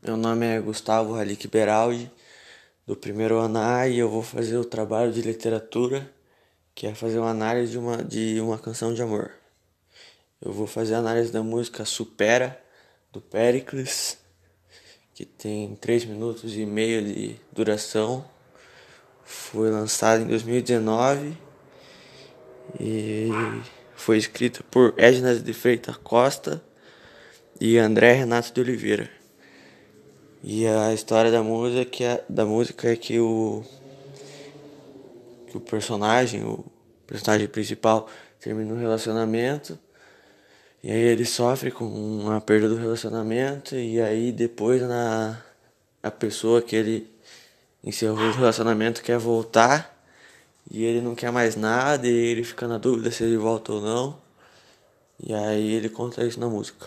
Meu nome é Gustavo Halik Beraldi, do primeiro ano e eu vou fazer o trabalho de literatura, que é fazer uma análise de uma, de uma canção de amor. Eu vou fazer a análise da música Supera, do Pericles, que tem 3 minutos e meio de duração. Foi lançado em 2019 e foi escrita por Edna de Freitas Costa e André Renato de Oliveira. E a história da música, é, da música é que o, que o personagem, o personagem principal, termina um relacionamento. E aí ele sofre com a perda do relacionamento. E aí depois na, a pessoa que ele encerrou o relacionamento quer voltar. E ele não quer mais nada. E ele fica na dúvida se ele volta ou não. E aí ele conta isso na música.